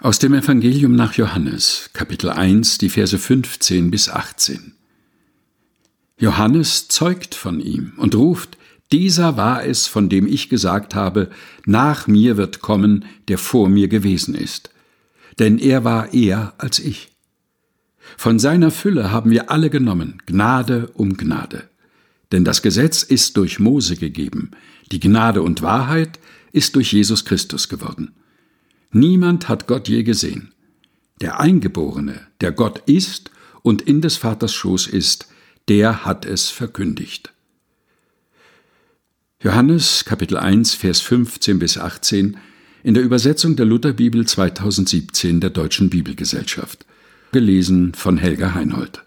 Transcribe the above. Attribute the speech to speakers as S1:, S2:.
S1: Aus dem Evangelium nach Johannes, Kapitel 1, die Verse 15 bis 18. Johannes zeugt von ihm und ruft, dieser war es, von dem ich gesagt habe, nach mir wird kommen, der vor mir gewesen ist. Denn er war eher als ich. Von seiner Fülle haben wir alle genommen, Gnade um Gnade. Denn das Gesetz ist durch Mose gegeben, die Gnade und Wahrheit ist durch Jesus Christus geworden. Niemand hat Gott je gesehen. Der Eingeborene, der Gott ist und in des Vaters Schoß ist, der hat es verkündigt. Johannes Kapitel 1 Vers 15 bis 18 in der Übersetzung der Lutherbibel 2017 der Deutschen Bibelgesellschaft. Gelesen von Helga Heinold.